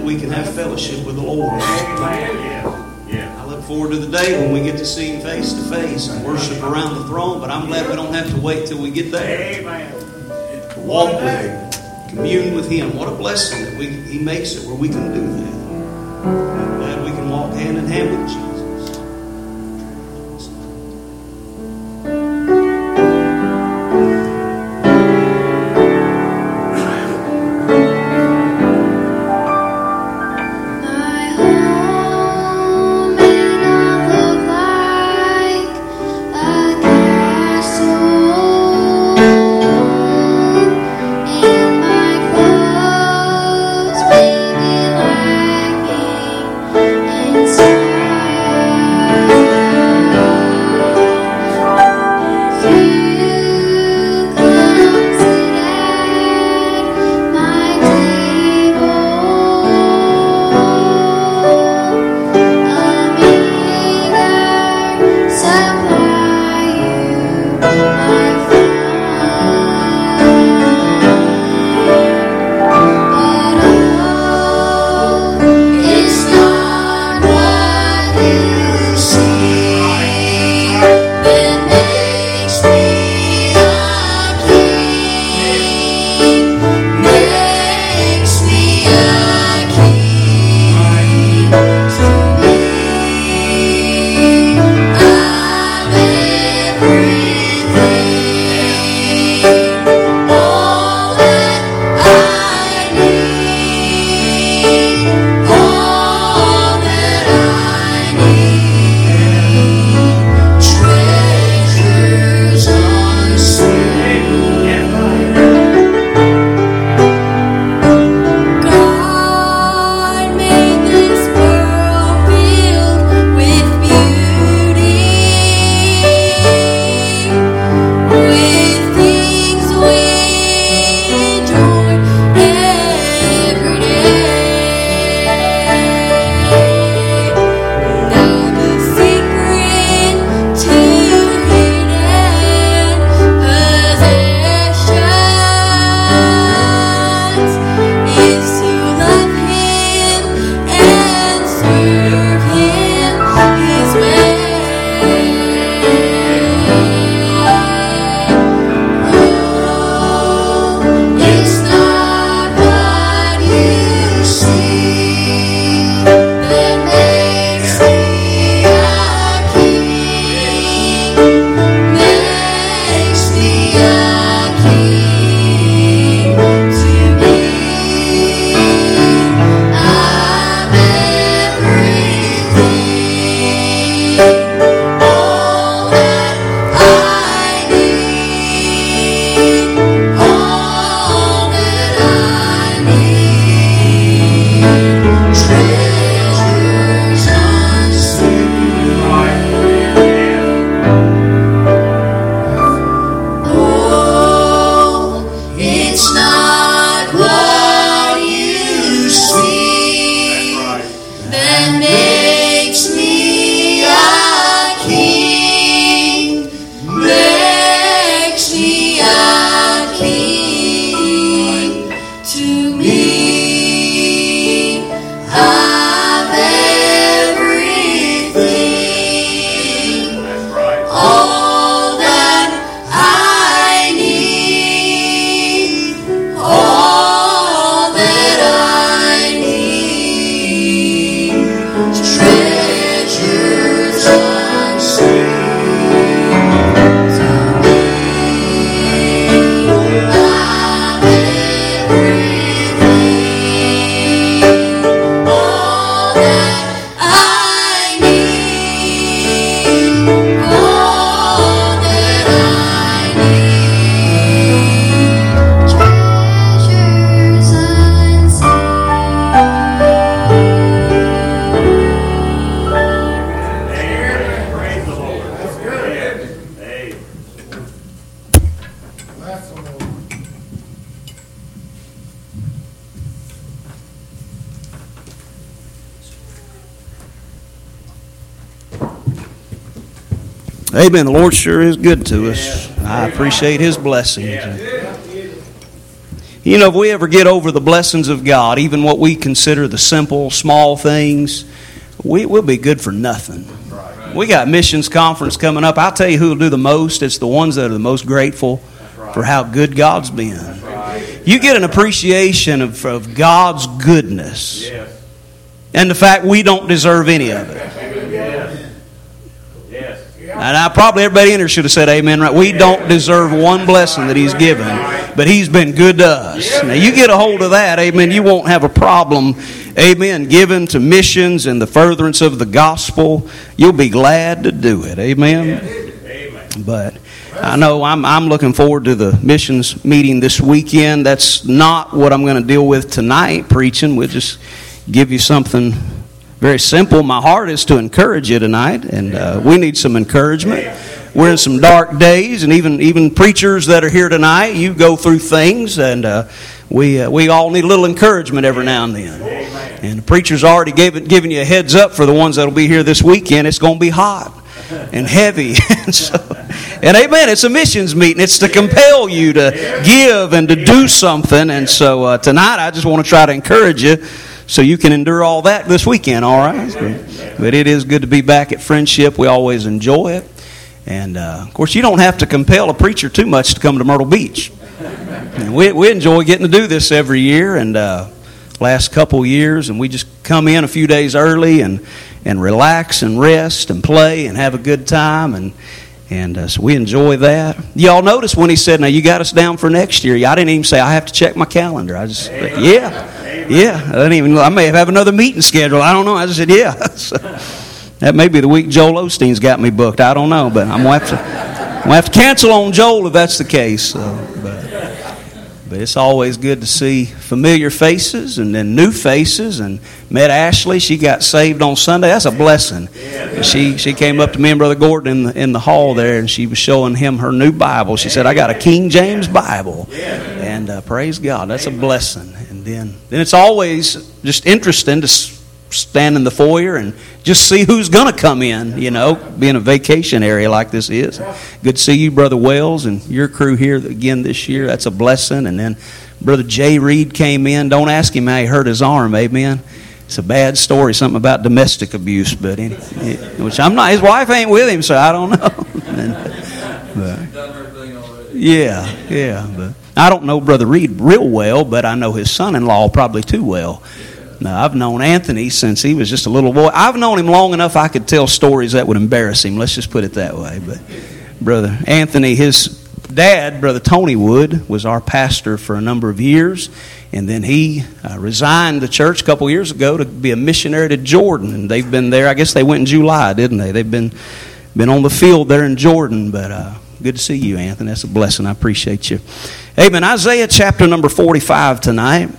that we can have fellowship with the Lord. I look forward to the day when we get to see Him face to face and worship around the throne, but I'm glad we don't have to wait till we get there. Walk with Him, commune with Him. What a blessing that we, He makes it where we can do that. I'm glad we can walk hand in hand with Jesus. Amen. The Lord sure is good to us. I appreciate His blessings. You know, if we ever get over the blessings of God, even what we consider the simple, small things, we, will be good for nothing. We got missions conference coming up. I'll tell you who will do the most. It's the ones that are the most grateful for how good God's been. You get an appreciation of, of God's goodness and the fact we don't deserve any of it. And I probably everybody in here should have said amen, right? We don't deserve one blessing that He's given, but He's been good to us. Now, you get a hold of that, amen, you won't have a problem, amen, given to missions and the furtherance of the gospel. You'll be glad to do it, amen. But I know I'm, I'm looking forward to the missions meeting this weekend. That's not what I'm going to deal with tonight preaching. We'll just give you something very simple. My heart is to encourage you tonight, and uh, we need some encouragement. We're in some dark days, and even even preachers that are here tonight, you go through things, and uh, we uh, we all need a little encouragement every now and then. And the preacher's already gave giving you a heads up for the ones that'll be here this weekend. It's going to be hot and heavy. and, so, and amen, it's a missions meeting. It's to compel you to give and to do something. And so uh, tonight, I just want to try to encourage you so you can endure all that this weekend, all right? But it is good to be back at Friendship. We always enjoy it. And uh, of course, you don't have to compel a preacher too much to come to Myrtle Beach. And we, we enjoy getting to do this every year. And uh, last couple years, and we just come in a few days early and, and relax and rest and play and have a good time. And, and uh, so we enjoy that. Y'all notice when he said, Now you got us down for next year. I didn't even say, I have to check my calendar. I just, yeah. Yeah, I didn't even. I may have another meeting scheduled. I don't know. I just said yeah. so, that may be the week Joel Osteen's got me booked. I don't know, but I'm gonna have to, I'm gonna have to cancel on Joel if that's the case. So, but, but it's always good to see familiar faces and then new faces. And met Ashley. She got saved on Sunday. That's a blessing. She she came up to me and Brother Gordon in the in the hall there, and she was showing him her new Bible. She said, "I got a King James Bible," and uh, praise God, that's a blessing. And then then it's always just interesting to stand in the foyer and just see who's going to come in, you know, being a vacation area like this is. Good to see you, Brother Wells, and your crew here again this year. That's a blessing. And then Brother Jay Reed came in. Don't ask him how he hurt his arm, amen. It's a bad story, something about domestic abuse, but which I'm not. His wife ain't with him, so I don't know. but, yeah, yeah, but I don't know Brother Reed real well, but I know his son-in-law probably too well. Now, I've known Anthony since he was just a little boy. I've known him long enough I could tell stories that would embarrass him. Let's just put it that way. But Brother Anthony, his dad, Brother Tony Wood, was our pastor for a number of years. And then he uh, resigned the church a couple years ago to be a missionary to Jordan. And they've been there, I guess they went in July, didn't they? They've been, been on the field there in Jordan. But uh, good to see you, Anthony. That's a blessing. I appreciate you. Amen. Isaiah chapter number 45 tonight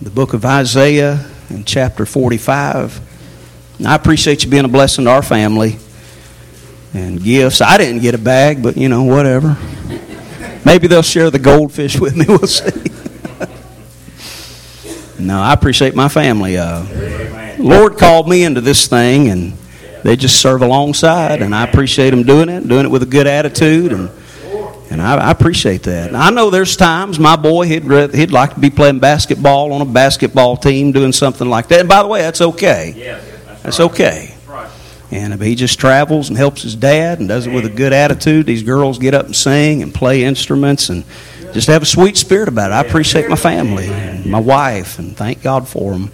the book of Isaiah in chapter 45. I appreciate you being a blessing to our family and gifts. I didn't get a bag, but you know, whatever. Maybe they'll share the goldfish with me. We'll see. no, I appreciate my family. Uh, Lord called me into this thing, and they just serve alongside, and I appreciate them doing it, doing it with a good attitude, and and I, I, appreciate that. And I know there's times my boy, he'd, he'd like to be playing basketball on a basketball team, doing something like that. And by the way, that's okay. Yeah, that's, that's right. okay. That's right. And if he just travels and helps his dad and does it with a good attitude. These girls get up and sing and play instruments and just have a sweet spirit about it. I appreciate my family and my wife and thank God for them.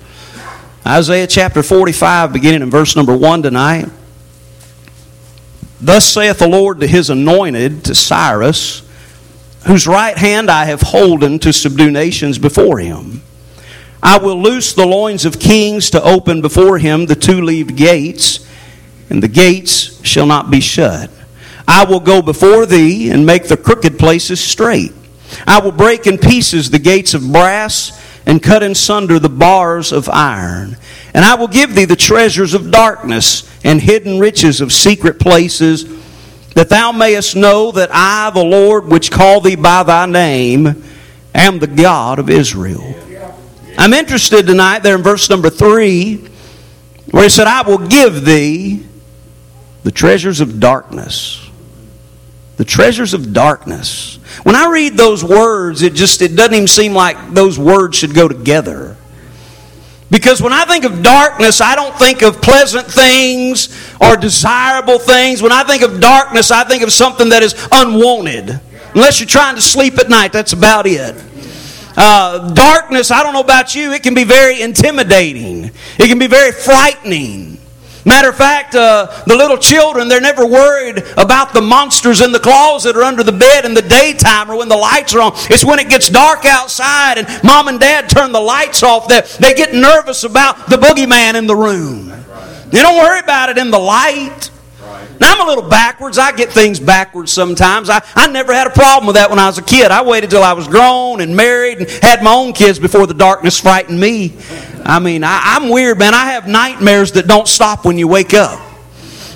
Isaiah chapter 45, beginning in verse number 1 tonight. Thus saith the Lord to his anointed, to Cyrus, whose right hand I have holden to subdue nations before him. I will loose the loins of kings to open before him the two leaved gates, and the gates shall not be shut. I will go before thee and make the crooked places straight. I will break in pieces the gates of brass and cut in sunder the bars of iron. And I will give thee the treasures of darkness and hidden riches of secret places, that thou mayest know that I, the Lord, which call thee by thy name, am the God of Israel. I'm interested tonight there in verse number 3, where he said, I will give thee the treasures of darkness. The treasures of darkness. When I read those words, it just it doesn't even seem like those words should go together. Because when I think of darkness, I don't think of pleasant things or desirable things. When I think of darkness, I think of something that is unwanted. Unless you're trying to sleep at night, that's about it. Uh, darkness, I don't know about you, it can be very intimidating. It can be very frightening. Matter of fact, uh, the little children, they're never worried about the monsters in the closet or under the bed in the daytime or when the lights are on. It's when it gets dark outside and mom and dad turn the lights off that they get nervous about the boogeyman in the room. They don't worry about it in the light. Now, I'm a little backwards. I get things backwards sometimes. I, I never had a problem with that when I was a kid. I waited till I was grown and married and had my own kids before the darkness frightened me. I mean, I, I'm weird, man. I have nightmares that don't stop when you wake up.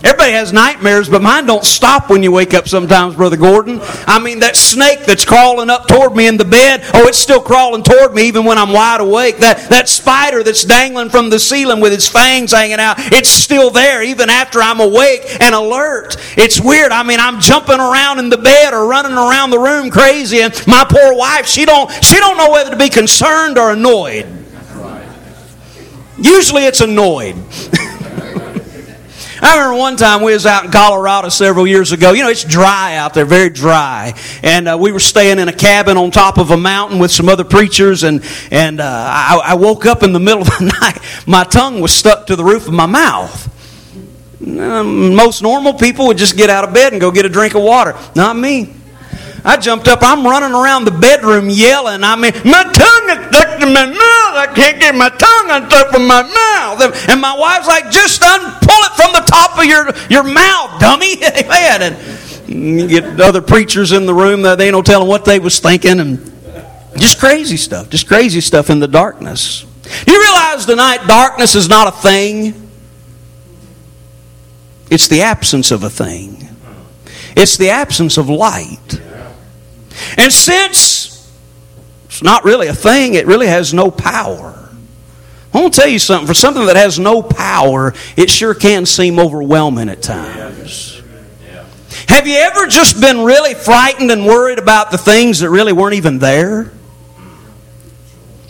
Everybody has nightmares, but mine don't stop when you wake up sometimes, Brother Gordon. I mean, that snake that's crawling up toward me in the bed, oh, it's still crawling toward me even when I'm wide awake. That, that spider that's dangling from the ceiling with its fangs hanging out, it's still there even after I'm awake and alert. It's weird. I mean, I'm jumping around in the bed or running around the room crazy, and my poor wife, she don't, she don't know whether to be concerned or annoyed. Usually it's annoyed. I remember one time we was out in Colorado several years ago. You know, it's dry out there, very dry. And uh, we were staying in a cabin on top of a mountain with some other preachers. And, and uh, I, I woke up in the middle of the night. My tongue was stuck to the roof of my mouth. Um, most normal people would just get out of bed and go get a drink of water. Not me. I jumped up. I'm running around the bedroom yelling. I mean, my tongue is stuck to my mouth. I can't get my tongue unstuck from my mouth. And my wife's like, just unpull it from the top of your, your mouth, dummy. Amen. And you get other preachers in the room that they ain't no telling what they was thinking and just crazy stuff. Just crazy stuff in the darkness. You realize tonight darkness is not a thing. It's the absence of a thing. It's the absence of light. And since it's not really a thing, it really has no power. I want to tell you something. For something that has no power, it sure can seem overwhelming at times. Have you ever just been really frightened and worried about the things that really weren't even there?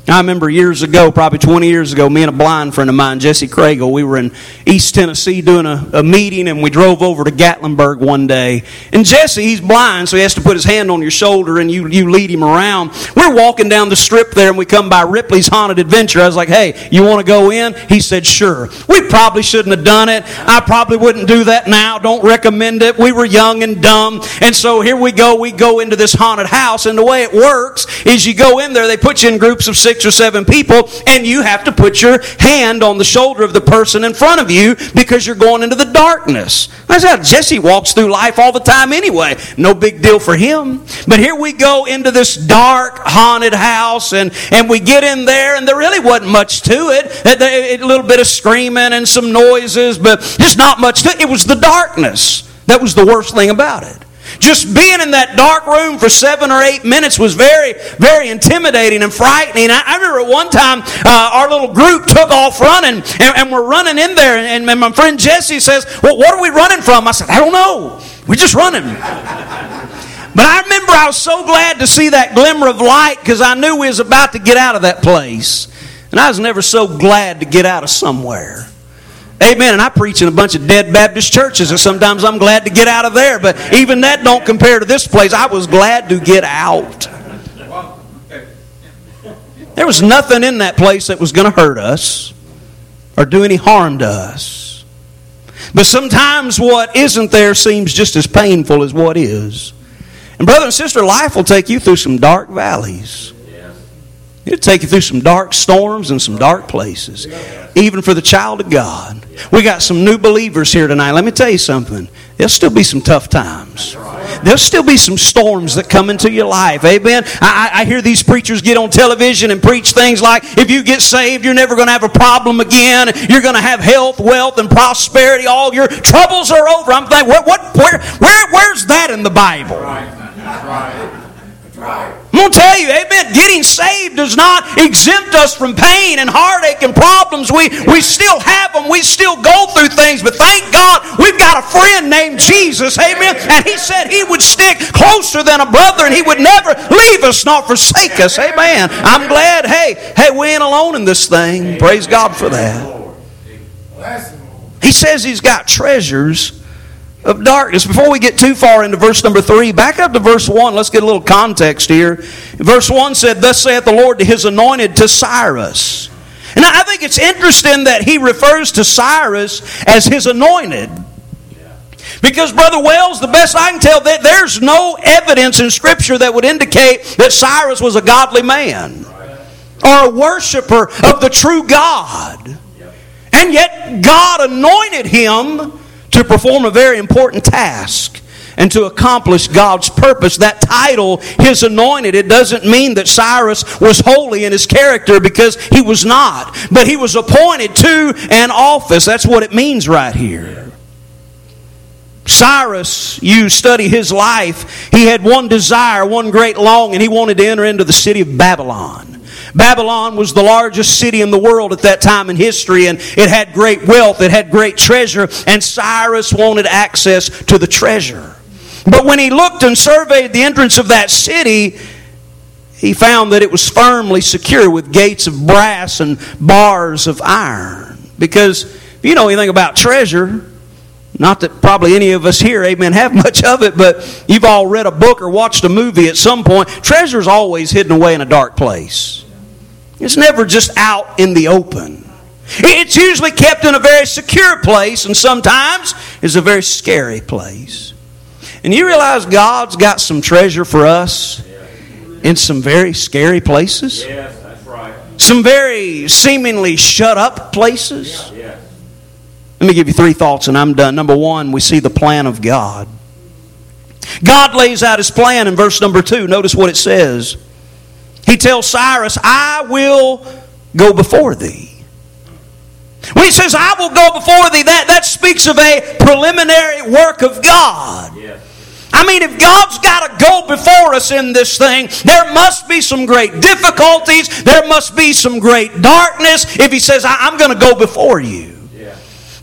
I remember years ago, probably 20 years ago, me and a blind friend of mine, Jesse Craigle, we were in East Tennessee doing a, a, meeting and we drove over to Gatlinburg one day. And Jesse, he's blind, so he has to put his hand on your shoulder and you, you lead him around. We're walking down the strip there and we come by Ripley's Haunted Adventure. I was like, hey, you want to go in? He said, sure. We probably shouldn't have done it. I probably wouldn't do that now. Don't recommend it. We were young and dumb. And so here we go. We go into this haunted house and the way it works is you go in there, they put you in groups of six six or seven people, and you have to put your hand on the shoulder of the person in front of you because you're going into the darkness. That's how Jesse walks through life all the time anyway. No big deal for him. But here we go into this dark, haunted house, and, and we get in there, and there really wasn't much to it. A, little bit of screaming and some noises, but just not much to it. It was the darkness. That was the worst thing about it. Just being in that dark room for seven or eight minutes was very, very intimidating and frightening. I, I remember at one time uh, our little group took off running, and, and we're running in there, and, and my friend Jesse says, Well, what are we running from? I said, I don't know. We're just running. But I remember I was so glad to see that glimmer of light because I knew we was about to get out of that place. And I was never so glad to get out of somewhere. Amen. And I preach in a bunch of dead Baptist churches, and sometimes I'm glad to get out of there. But even that don't compare to this place. I was glad to get out. There was nothing in that place that was going to hurt us or do any harm to us. But sometimes what isn't there seems just as painful as what is. And brother and sister, life will take you through some dark valleys. It'll take you through some dark storms and some dark places, even for the child of God. We got some new believers here tonight. Let me tell you something. There'll still be some tough times. there'll still be some storms that come into your life. Amen. I, I hear these preachers get on television and preach things like, if you get saved, you're never going to have a problem again. You're going to have health, wealth, and prosperity. All your troubles are over. I'm thinking, what, what, where, where, where's that in the Bible? Right. That's right. That's right. I'm going to tell you, amen, getting saved does not exempt us from pain and heartache and problems. We, we still have them. We still go through things. But thank God we've got a friend named Jesus, amen. And he said he would stick closer than a brother and he would never leave us nor forsake us, amen. I'm glad, hey, hey, we ain't alone in this thing. Praise God for that. He says he's got treasures of darkness. Before we get too far into verse number three, back up to verse one. Let's get a little context here. Verse one said, Thus saith the Lord to his anointed, to Cyrus. And I think it's interesting that he refers to Cyrus as his anointed. Because, Brother Wells, the best I can tell, there's no evidence in Scripture that would indicate that Cyrus was a godly man or a worshiper of the true God. And yet, God anointed him to perform a very important task and to accomplish God's purpose. That title, His Anointed, it doesn't mean that Cyrus was holy in his character because he was not. But he was appointed to an office. That's what it means right here. Cyrus, you study his life, he had one desire, one great long, and he wanted to enter into the city of Babylon. Babylon was the largest city in the world at that time in history, and it had great wealth, it had great treasure, and Cyrus wanted access to the treasure. But when he looked and surveyed the entrance of that city, he found that it was firmly secure with gates of brass and bars of iron. Because if you know anything about treasure, not that probably any of us here, amen, have much of it, but you've all read a book or watched a movie at some point. Treasure's always hidden away in a dark place. It's never just out in the open. It's usually kept in a very secure place, and sometimes is a very scary place. And you realize God's got some treasure for us in some very scary places? Yes, that's right. Some very seemingly shut up places? Yes. Let me give you three thoughts and I'm done. Number one, we see the plan of God. God lays out his plan in verse number two. Notice what it says. He tells Cyrus, I will go before thee. When he says, I will go before thee, that, that speaks of a preliminary work of God. Yes. I mean, if God's got to go before us in this thing, there must be some great difficulties. There must be some great darkness if He says, I'm going to go before you.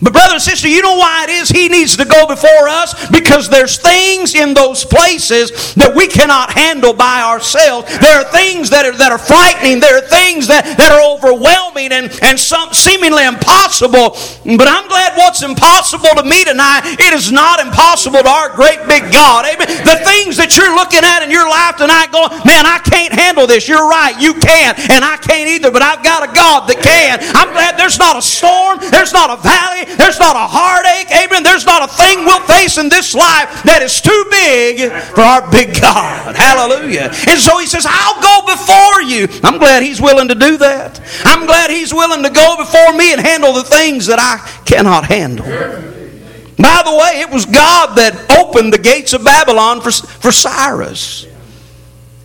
But, brother and sister, you know why it is He needs to go before us? Because there's things in those places that we cannot handle by ourselves. There are things that are, that are frightening. There are things that, that are overwhelming and, and some seemingly impossible. But I'm glad what's impossible to me tonight, it is not impossible to our great big God. Amen. The things that you're looking at in your life tonight going, man, I can't handle this. You're right. You can. And I can't either, but I've got a God that can. I'm glad there's not a storm. There's not a valley. There's not a heartache. Amen. There's not a thing we'll face in this life that is too big for our big God. Hallelujah. And so he says, I'll go before you. I'm glad he's willing to do that. I'm glad he's willing to go before me and handle the things that I cannot handle. By the way, it was God that opened the gates of Babylon for, for Cyrus.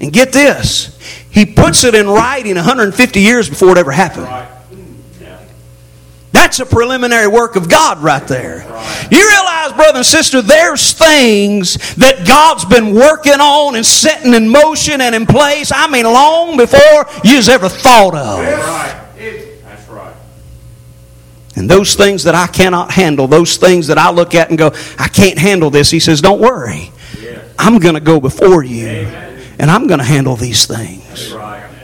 And get this, he puts it in writing 150 years before it ever happened. That's a preliminary work of God right there. You realize, brother and sister, there's things that God's been working on and setting in motion and in place, I mean, long before you've ever thought of. That's right. And those things that I cannot handle, those things that I look at and go, I can't handle this, he says, don't worry. I'm going to go before you and I'm going to handle these things.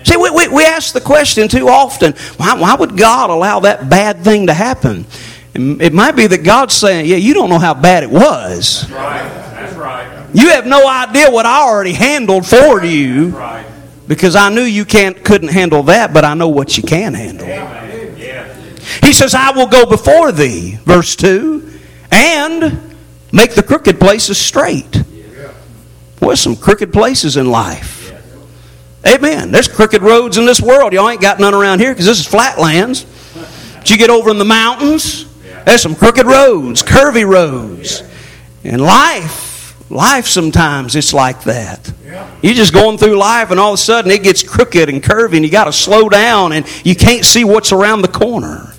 See, we, we, we ask the question too often why, why would God allow that bad thing to happen? It might be that God's saying, Yeah, you don't know how bad it was. That's right. That's right. You have no idea what I already handled for you. Right. Because I knew you can't, couldn't handle that, but I know what you can handle. He says, I will go before thee, verse 2, and make the crooked places straight. Yeah. Well, some crooked places in life. Amen. There's crooked roads in this world. Y'all ain't got none around here because this is flatlands. But you get over in the mountains, there's some crooked roads, curvy roads. And life, Life sometimes it's like that. You're just going through life and all of a sudden it gets crooked and curvy and you got to slow down and you can't see what's around the corner.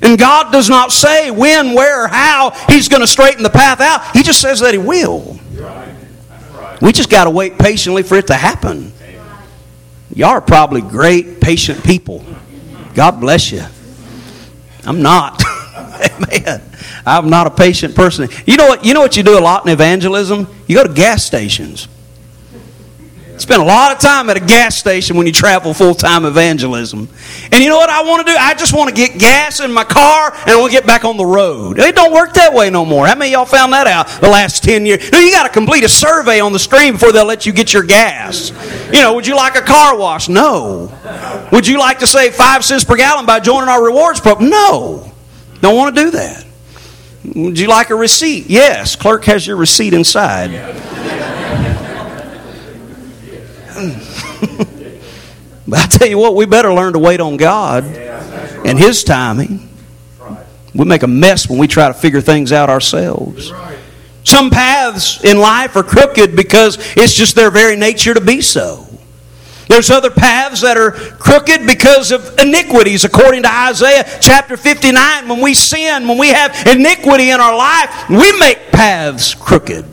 And God does not say when, where, how He's going to straighten the path out. He just says that He will. We just got to wait patiently for it to happen. Y'all are probably great, patient people. God bless you. I'm not. Amen. I'm not a patient person. You know what? You know what you do a lot in evangelism? You go to gas stations. Spend a lot of time at a gas station when you travel full time evangelism. And you know what I want to do? I just want to get gas in my car and I want to get back on the road. It don't work that way no more. How many y'all found that out the last 10 years? No, you got to complete a survey on the screen before they'll let you get your gas. You know, would you like a car wash? No. Would you like to save five cents per gallon by joining our rewards program? No. Don't want to do that. Would you like a receipt? Yes. Clerk has your receipt inside. but I tell you what, we better learn to wait on God and His timing. We make a mess when we try to figure things out ourselves. Some paths in life are crooked because it's just their very nature to be so. There's other paths that are crooked because of iniquities, according to Isaiah chapter 59. When we sin, when we have iniquity in our life, we make paths crooked.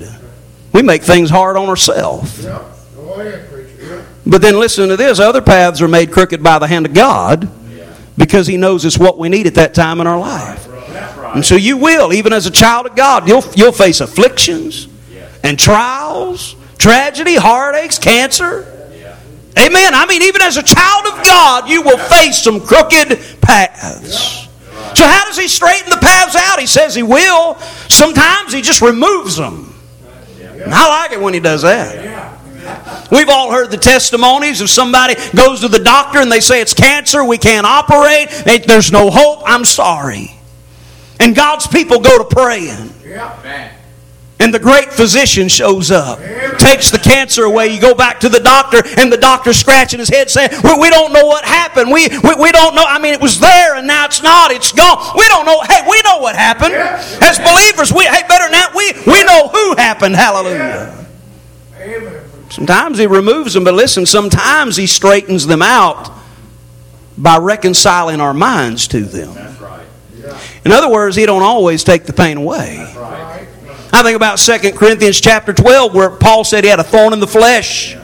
We make things hard on ourselves. But then listen to this other paths are made crooked by the hand of God because He knows it's what we need at that time in our life. And so you will, even as a child of God, you'll, you'll face afflictions and trials, tragedy, heartaches, cancer. Amen. I mean, even as a child of God, you will face some crooked paths. So, how does He straighten the paths out? He says He will. Sometimes He just removes them. And I like it when He does that. We've all heard the testimonies of somebody goes to the doctor and they say it's cancer, we can't operate, there's no hope, I'm sorry. And God's people go to praying. And the great physician shows up, takes the cancer away. You go back to the doctor, and the doctor scratching his head saying, we, we don't know what happened. We, we, we don't know. I mean, it was there, and now it's not. It's gone. We don't know. Hey, we know what happened. As believers, we, hey, better than that, we, we know who happened. Hallelujah. Sometimes he removes them, but listen, sometimes he straightens them out by reconciling our minds to them. In other words, he don't always take the pain away. I think about 2 Corinthians chapter 12 where Paul said he had a thorn in the flesh.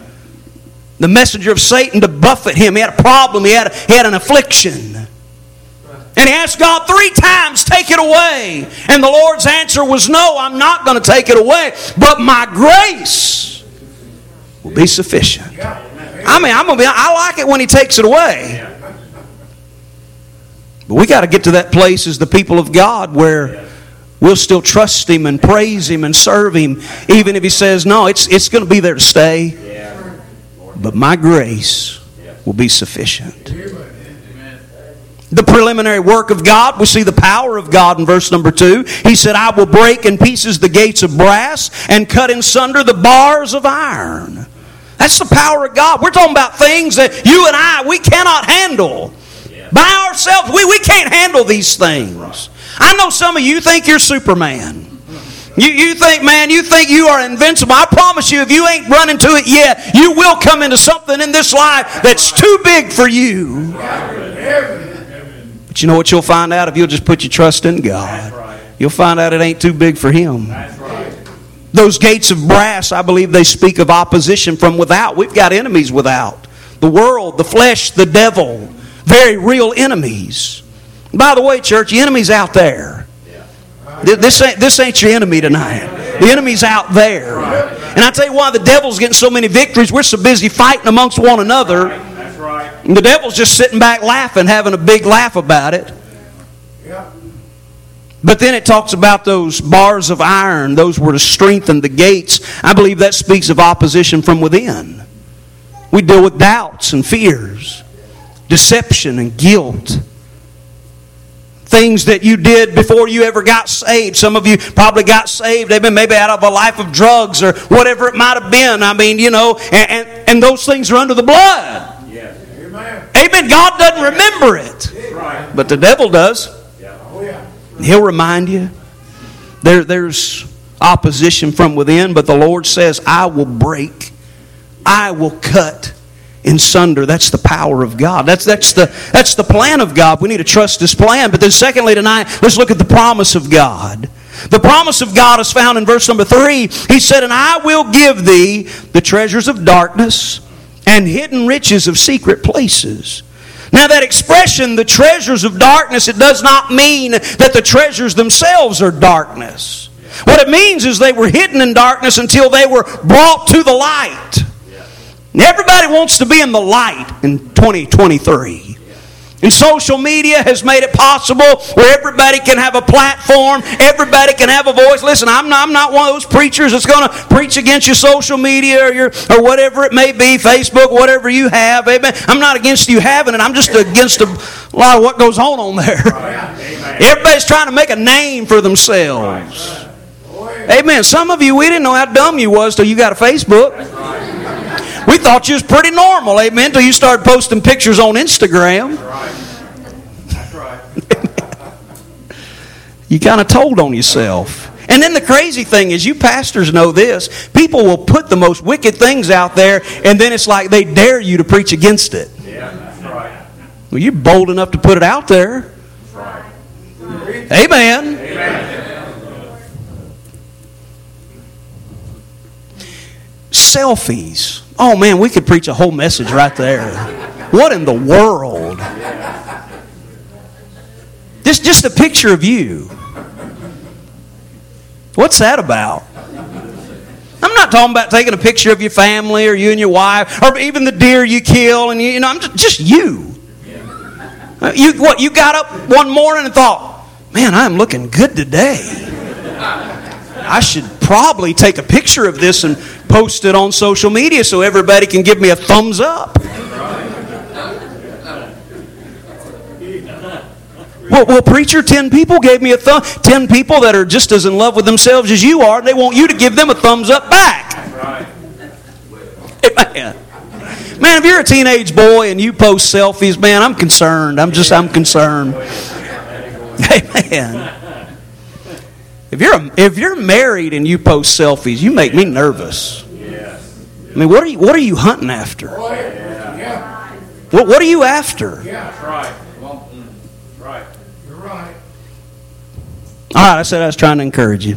The messenger of Satan to buffet him. He had a problem. He had, a, he had an affliction. And he asked God three times, take it away. And the Lord's answer was, no, I'm not going to take it away. But my grace will be sufficient. I mean, I'm gonna be, I like it when he takes it away. But we got to get to that place as the people of God where we'll still trust him and praise him and serve him, even if he says, no, it's, it's going to be there to stay. But my grace will be sufficient. The preliminary work of God, we see the power of God in verse number two. He said, I will break in pieces the gates of brass and cut in sunder the bars of iron. That's the power of God. We're talking about things that you and I, we cannot handle. By ourselves, we, we can't handle these things. I know some of you think you're Superman. You, you think, man, you think you are invincible. I promise you, if you ain't run into it yet, you will come into something in this life that's too big for you. But you know what you'll find out if you'll just put your trust in God? You'll find out it ain't too big for Him. Those gates of brass, I believe they speak of opposition from without. We've got enemies without the world, the flesh, the devil. Very real enemies. By the way, church, the enemy's out there. This ain't, this ain't your enemy tonight. The enemy's out there. And I tell you why the devil's getting so many victories. We're so busy fighting amongst one another. And the devil's just sitting back laughing, having a big laugh about it. But then it talks about those bars of iron, those were to strengthen the gates. I believe that speaks of opposition from within. We deal with doubts and fears, deception and guilt. Things that you did before you ever got saved. Some of you probably got saved, maybe, maybe out of a life of drugs or whatever it might have been. I mean, you know, and, and, and those things are under the blood. Yes. Amen. Amen. God doesn't remember it, right. but the devil does. He'll remind you. There, there's opposition from within, but the Lord says, I will break, I will cut in sunder. That's the power of God. That's, that's, the, that's the plan of God. We need to trust His plan. But then, secondly, tonight, let's look at the promise of God. The promise of God is found in verse number three. He said, And I will give thee the treasures of darkness and hidden riches of secret places. Now, that expression, the treasures of darkness, it does not mean that the treasures themselves are darkness. What it means is they were hidden in darkness until they were brought to the light. Everybody wants to be in the light in 2023. And social media has made it possible where everybody can have a platform, everybody can have a voice. Listen, I'm not, I'm not one of those preachers that's going to preach against your social media or your or whatever it may be, Facebook, whatever you have. Amen. I'm not against you having it. I'm just against a lot of what goes on on there. Everybody's trying to make a name for themselves. Amen. Some of you, we didn't know how dumb you was till you got a Facebook. Thought you was pretty normal, amen, until you started posting pictures on Instagram. That's right. you kind of told on yourself. And then the crazy thing is, you pastors know this. People will put the most wicked things out there, and then it's like they dare you to preach against it. Yeah, that's right. Well, you're bold enough to put it out there. That's right. Amen. Amen. Selfies. Oh man, we could preach a whole message right there. What in the world? Just, just a picture of you. What's that about? I'm not talking about taking a picture of your family or you and your wife or even the deer you kill and you, you know, I'm just, just you. Uh, you what? You got up one morning and thought, "Man, I'm looking good today. I should probably take a picture of this and post it on social media so everybody can give me a thumbs up. Well, well, preacher, 10 people gave me a thumb. 10 people that are just as in love with themselves as you are, they want you to give them a thumbs up back. Amen. Man, if you're a teenage boy and you post selfies, man, I'm concerned. I'm just, I'm concerned. Amen. If you're, a, if you're married and you post selfies, you make me nervous. I mean, what are you, what are you hunting after? Oh, what, what are you after? Yeah, right. Well, mm, right. You're right. All right, I said I was trying to encourage you.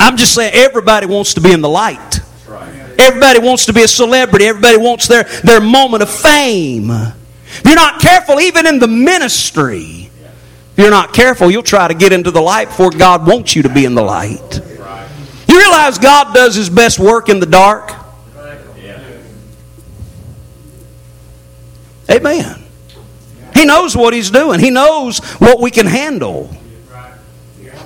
I'm just saying everybody wants to be in the light. Everybody wants to be a celebrity. Everybody wants their, their moment of fame. If you're not careful, even in the ministry, if you're not careful, you'll try to get into the light before God wants you to be in the light. You realize God does His best work in the dark? Amen. He knows what He's doing, He knows what we can handle.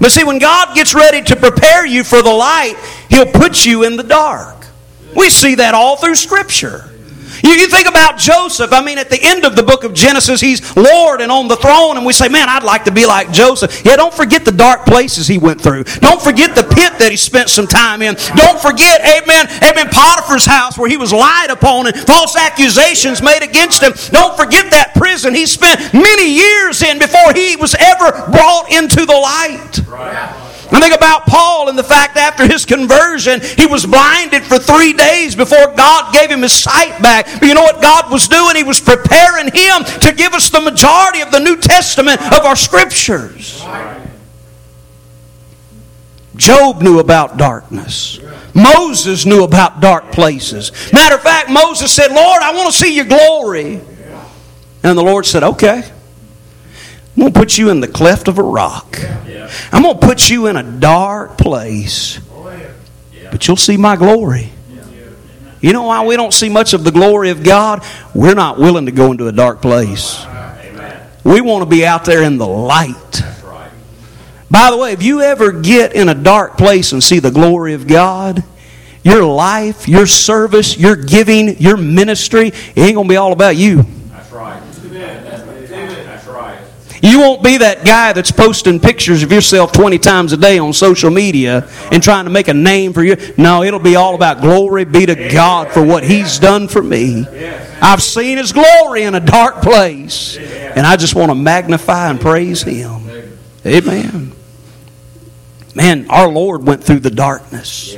But see, when God gets ready to prepare you for the light, He'll put you in the dark. We see that all through Scripture. You, you think about Joseph. I mean, at the end of the book of Genesis, he's Lord and on the throne, and we say, man, I'd like to be like Joseph. Yeah, don't forget the dark places he went through. Don't forget the pit that he spent some time in. Don't forget, amen, amen, Potiphar's house where he was lied upon and false accusations made against him. Don't forget that prison he spent many years in before he was ever brought into the light. Right. I think about Paul and the fact that after his conversion, he was blinded for three days before God gave him his sight back. But you know what God was doing? He was preparing him to give us the majority of the New Testament of our scriptures. Job knew about darkness. Moses knew about dark places. Matter of fact, Moses said, Lord, I want to see your glory. And the Lord said, Okay. I'm going to put you in the cleft of a rock. I'm going to put you in a dark place. Oh, but you'll see my glory. You know why we don't see much of the glory of God? We're not willing to go into a dark place. We want to be out there in the light. By the way, if you ever get in a dark place and see the glory of God, your life, your service, your giving, your ministry, it ain't going to be all about you. You won't be that guy that's posting pictures of yourself 20 times a day on social media and trying to make a name for you. No, it'll be all about glory be to God for what He's done for me. I've seen His glory in a dark place, and I just want to magnify and praise Him. Amen. Man, our Lord went through the darkness.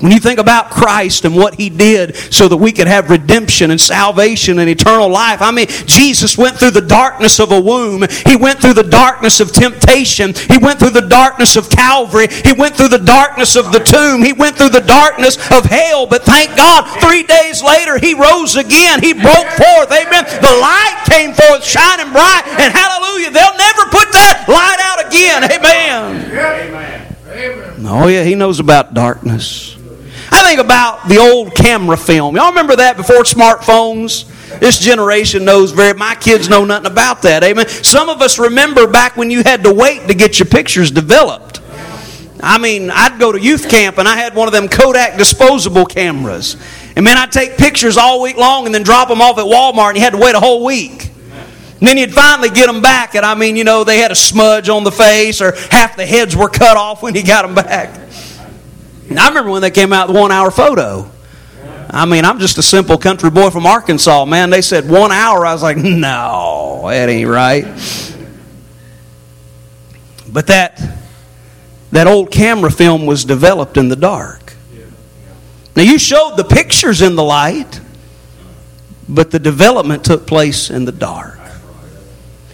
When you think about Christ and what He did so that we could have redemption and salvation and eternal life, I mean, Jesus went through the darkness of a womb. He went through the darkness of temptation. He went through the darkness of Calvary. He went through the darkness of the tomb. He went through the darkness of hell. But thank God, three days later, He rose again. He broke forth. Amen. The light came forth shining bright. And hallelujah, they'll never put that light out again. Amen. Amen. Oh, yeah, He knows about darkness. I think about the old camera film. Y'all remember that before smartphones? This generation knows very, my kids know nothing about that. Amen. Some of us remember back when you had to wait to get your pictures developed. I mean, I'd go to youth camp and I had one of them Kodak disposable cameras. And man, I'd take pictures all week long and then drop them off at Walmart and you had to wait a whole week. And then you'd finally get them back, and I mean, you know, they had a smudge on the face or half the heads were cut off when you got them back. And I remember when they came out the one hour photo. I mean, I'm just a simple country boy from Arkansas, man. They said one hour. I was like, no, that ain't right. But that that old camera film was developed in the dark. Now you showed the pictures in the light, but the development took place in the dark.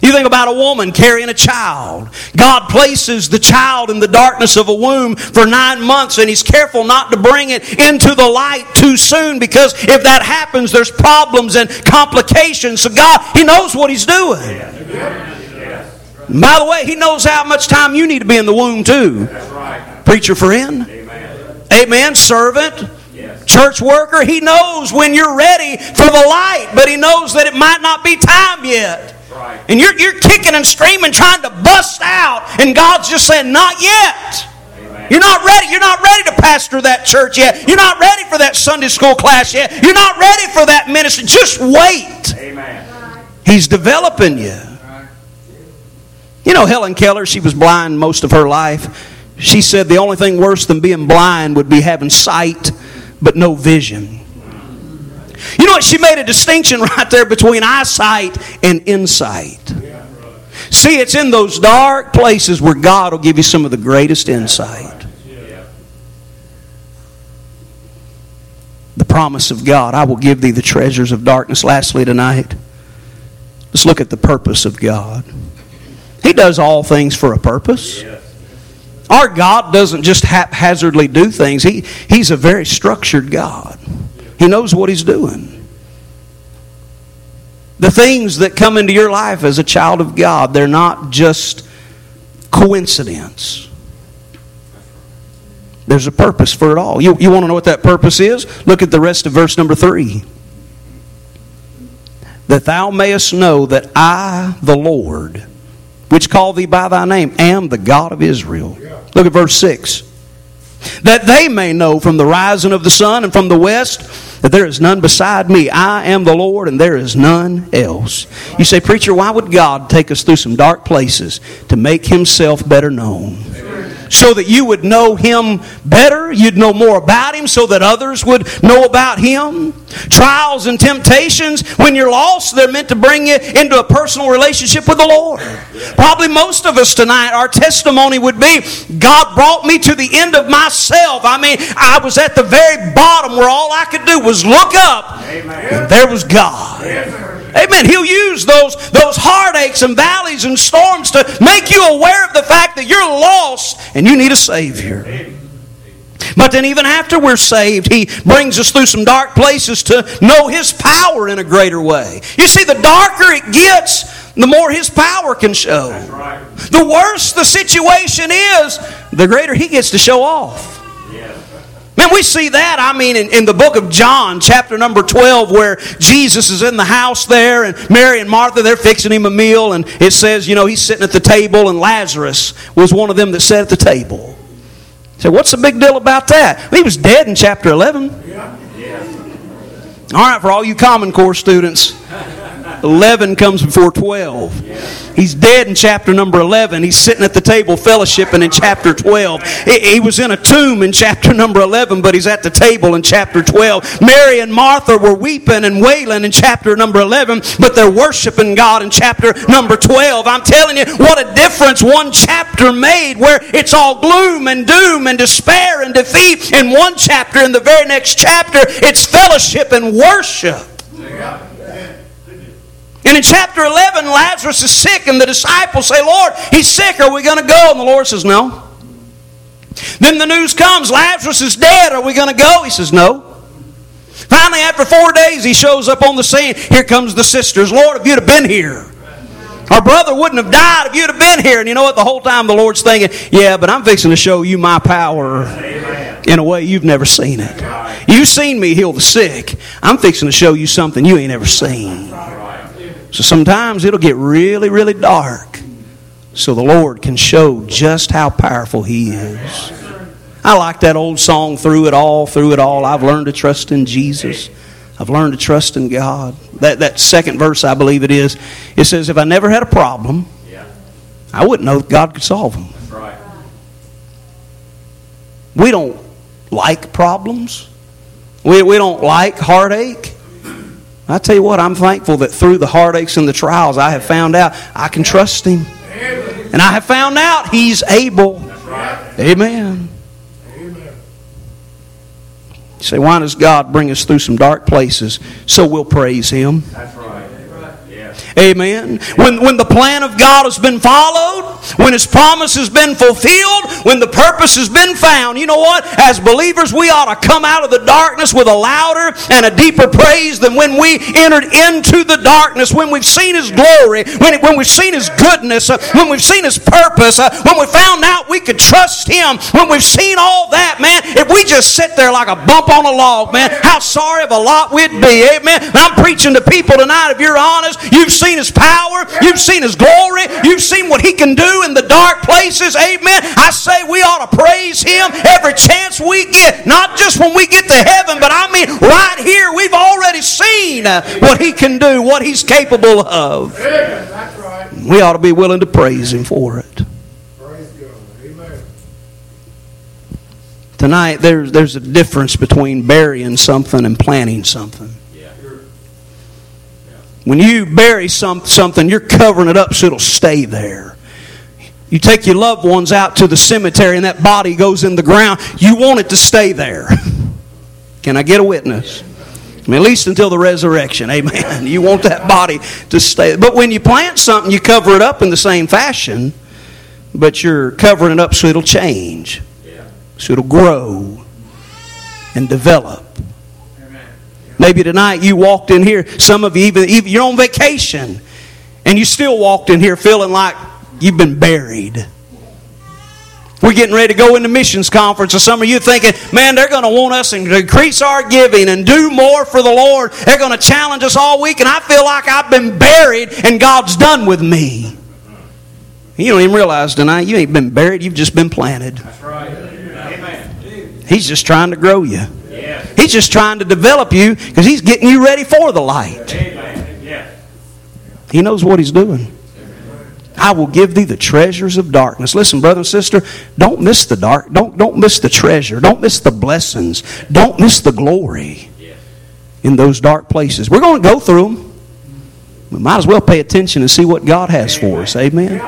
You think about a woman carrying a child. God places the child in the darkness of a womb for nine months, and He's careful not to bring it into the light too soon because if that happens, there's problems and complications. So, God, He knows what He's doing. by the way, He knows how much time you need to be in the womb, too. Preacher friend. Amen. Servant church worker, he knows when you're ready for the light, but he knows that it might not be time yet. And you're, you're kicking and screaming, trying to bust out, and God's just saying, Not yet. Amen. You're not ready. You're not ready to pastor that church yet. You're not ready for that Sunday school class yet. You're not ready for that ministry. Just wait. Amen. He's developing you. You know, Helen Keller, she was blind most of her life. She said the only thing worse than being blind would be having sight but no vision. You know what? She made a distinction right there between eyesight and insight. See, it's in those dark places where God will give you some of the greatest insight. The promise of God I will give thee the treasures of darkness. Lastly, tonight, let's look at the purpose of God. He does all things for a purpose. Our God doesn't just haphazardly do things, he, He's a very structured God. He knows what He's doing. The things that come into your life as a child of God, they're not just coincidence. There's a purpose for it all. You, you want to know what that purpose is? Look at the rest of verse number 3. That thou mayest know that I, the Lord, which call thee by thy name, am the God of Israel. Look at verse 6 that they may know from the rising of the sun and from the west that there is none beside me. I am the Lord and there is none else. You say, Preacher, why would God take us through some dark places to make himself better known? So that you would know Him better, you'd know more about Him, so that others would know about Him. Trials and temptations, when you're lost, they're meant to bring you into a personal relationship with the Lord. Probably most of us tonight, our testimony would be God brought me to the end of myself. I mean, I was at the very bottom where all I could do was look up, and there was God. Amen. He'll use those, those heartaches and valleys and storms to make you aware of the fact that you're lost and you need a Savior. But then, even after we're saved, He brings us through some dark places to know His power in a greater way. You see, the darker it gets, the more His power can show. The worse the situation is, the greater He gets to show off. Man, we see that, I mean, in, in, the book of John, chapter number 12, where Jesus is in the house there, and Mary and Martha, they're fixing him a meal, and it says, you know, he's sitting at the table, and Lazarus was one of them that sat at the table. So, what's the big deal about that? He was dead in chapter 11. Yeah. Yeah. All right, for all you Common Core students. 11 comes before 12. He's dead in chapter number 11. He's sitting at the table fellowshipping in chapter 12. He was in a tomb in chapter number 11, but he's at the table in chapter 12. Mary and Martha were weeping and wailing in chapter number 11, but they're worshiping God in chapter number 12. I'm telling you, what a difference one chapter made where it's all gloom and doom and despair and defeat in one chapter. In the very next chapter, it's fellowship and worship. And in chapter 11, Lazarus is sick, and the disciples say, Lord, he's sick. Are we going to go? And the Lord says, No. Then the news comes Lazarus is dead. Are we going to go? He says, No. Finally, after four days, he shows up on the scene. Here comes the sisters. Lord, if you'd have been here, our brother wouldn't have died if you'd have been here. And you know what? The whole time the Lord's thinking, Yeah, but I'm fixing to show you my power in a way you've never seen it. You've seen me heal the sick. I'm fixing to show you something you ain't ever seen. So sometimes it'll get really, really dark so the Lord can show just how powerful He is. I like that old song, Through It All, Through It All. I've learned to trust in Jesus. I've learned to trust in God. That, that second verse, I believe it is, it says, If I never had a problem, I wouldn't know that God could solve them. We don't like problems. We, we don't like heartache. I tell you what, I'm thankful that through the heartaches and the trials, I have found out I can trust Him. And I have found out He's able. Amen. You say, why does God bring us through some dark places? So we'll praise Him. That's right. Amen. When, when the plan of God has been followed, when His promise has been fulfilled, when the purpose has been found, you know what? As believers, we ought to come out of the darkness with a louder and a deeper praise than when we entered into the darkness, when we've seen His glory, when, when we've seen His goodness, uh, when we've seen His purpose, uh, when we found out we could trust Him, when we've seen all that, man. If we just sit there like a bump on a log, man, how sorry of a lot we'd be. Amen. And I'm preaching to people tonight, if you're honest, you've seen His power, you've seen His glory, you've seen what He can do in the dark places. Amen. I say we ought to praise Him every chance we get, not just when we get to heaven, but I mean right here. We've already seen what He can do, what He's capable of. We ought to be willing to praise Him for it. Tonight, there's, there's a difference between burying something and planting something. When you bury some, something, you're covering it up so it'll stay there. You take your loved ones out to the cemetery and that body goes in the ground, you want it to stay there. Can I get a witness? I mean, at least until the resurrection. Amen. You want that body to stay. But when you plant something, you cover it up in the same fashion, but you're covering it up so it'll change, so it'll grow and develop. Maybe tonight you walked in here, some of you even, even you're on vacation, and you still walked in here feeling like you've been buried. We're getting ready to go into missions conference, and some of you thinking, man, they're going to want us to increase our giving and do more for the Lord. They're going to challenge us all week, and I feel like I've been buried and God's done with me. You don't even realize tonight you ain't been buried, you've just been planted. That's right. Amen. He's just trying to grow you. He's just trying to develop you because he's getting you ready for the light. He knows what he's doing. I will give thee the treasures of darkness. Listen, brother and sister, don't miss the dark. Don't, don't miss the treasure. Don't miss the blessings. Don't miss the glory in those dark places. We're going to go through them. We might as well pay attention and see what God has for us. Amen.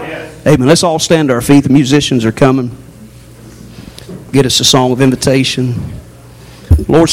Amen. Let's all stand to our feet. The musicians are coming. Get us a song of invitation. Lord,